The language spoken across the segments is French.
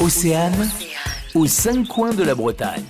Océane, aux cinq coins de la Bretagne.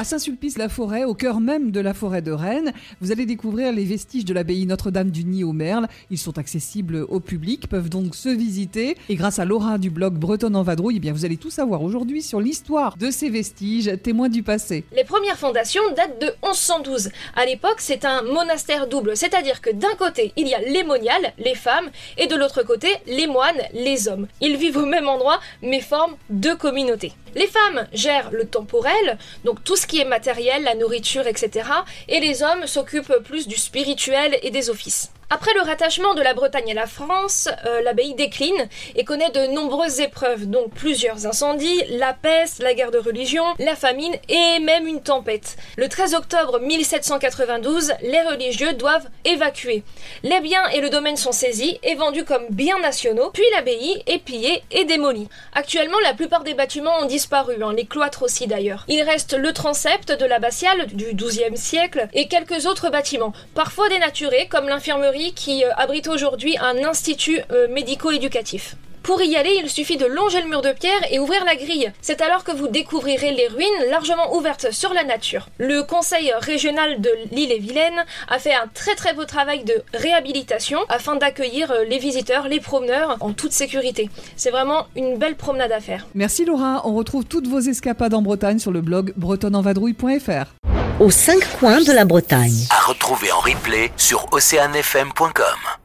À Saint-Sulpice-la-Forêt, au cœur même de la forêt de Rennes, vous allez découvrir les vestiges de l'abbaye Notre-Dame du Nid au Merle. Ils sont accessibles au public, peuvent donc se visiter. Et grâce à Laura du blog Bretonne en vadrouille, eh bien vous allez tout savoir aujourd'hui sur l'histoire de ces vestiges, témoins du passé. Les premières fondations datent de 1112. À l'époque, c'est un monastère double, c'est-à-dire que d'un côté, il y a les moniales, les femmes, et de l'autre côté, les moines, les hommes. Ils vivent au même endroit, mais forment deux communautés. Les femmes gèrent le temporel, donc tout ce qui est matériel, la nourriture, etc. Et les hommes s'occupent plus du spirituel et des offices. Après le rattachement de la Bretagne à la France, euh, l'abbaye décline et connaît de nombreuses épreuves, donc plusieurs incendies, la peste, la guerre de religion, la famine et même une tempête. Le 13 octobre 1792, les religieux doivent évacuer. Les biens et le domaine sont saisis et vendus comme biens nationaux, puis l'abbaye est pillée et démolie. Actuellement, la plupart des bâtiments ont disparu, hein, les cloîtres aussi d'ailleurs. Il reste le transept de l'abbatiale du XIIe siècle et quelques autres bâtiments, parfois dénaturés comme l'infirmerie qui euh, abrite aujourd'hui un institut euh, médico-éducatif. Pour y aller, il suffit de longer le mur de pierre et ouvrir la grille. C'est alors que vous découvrirez les ruines largement ouvertes sur la nature. Le conseil régional de l'île-et-Vilaine a fait un très très beau travail de réhabilitation afin d'accueillir euh, les visiteurs, les promeneurs en toute sécurité. C'est vraiment une belle promenade à faire. Merci Laura, on retrouve toutes vos escapades en Bretagne sur le blog bretonenvadrouille.fr. Aux cinq coins de la Bretagne. À retrouver en replay sur oceanfm.com.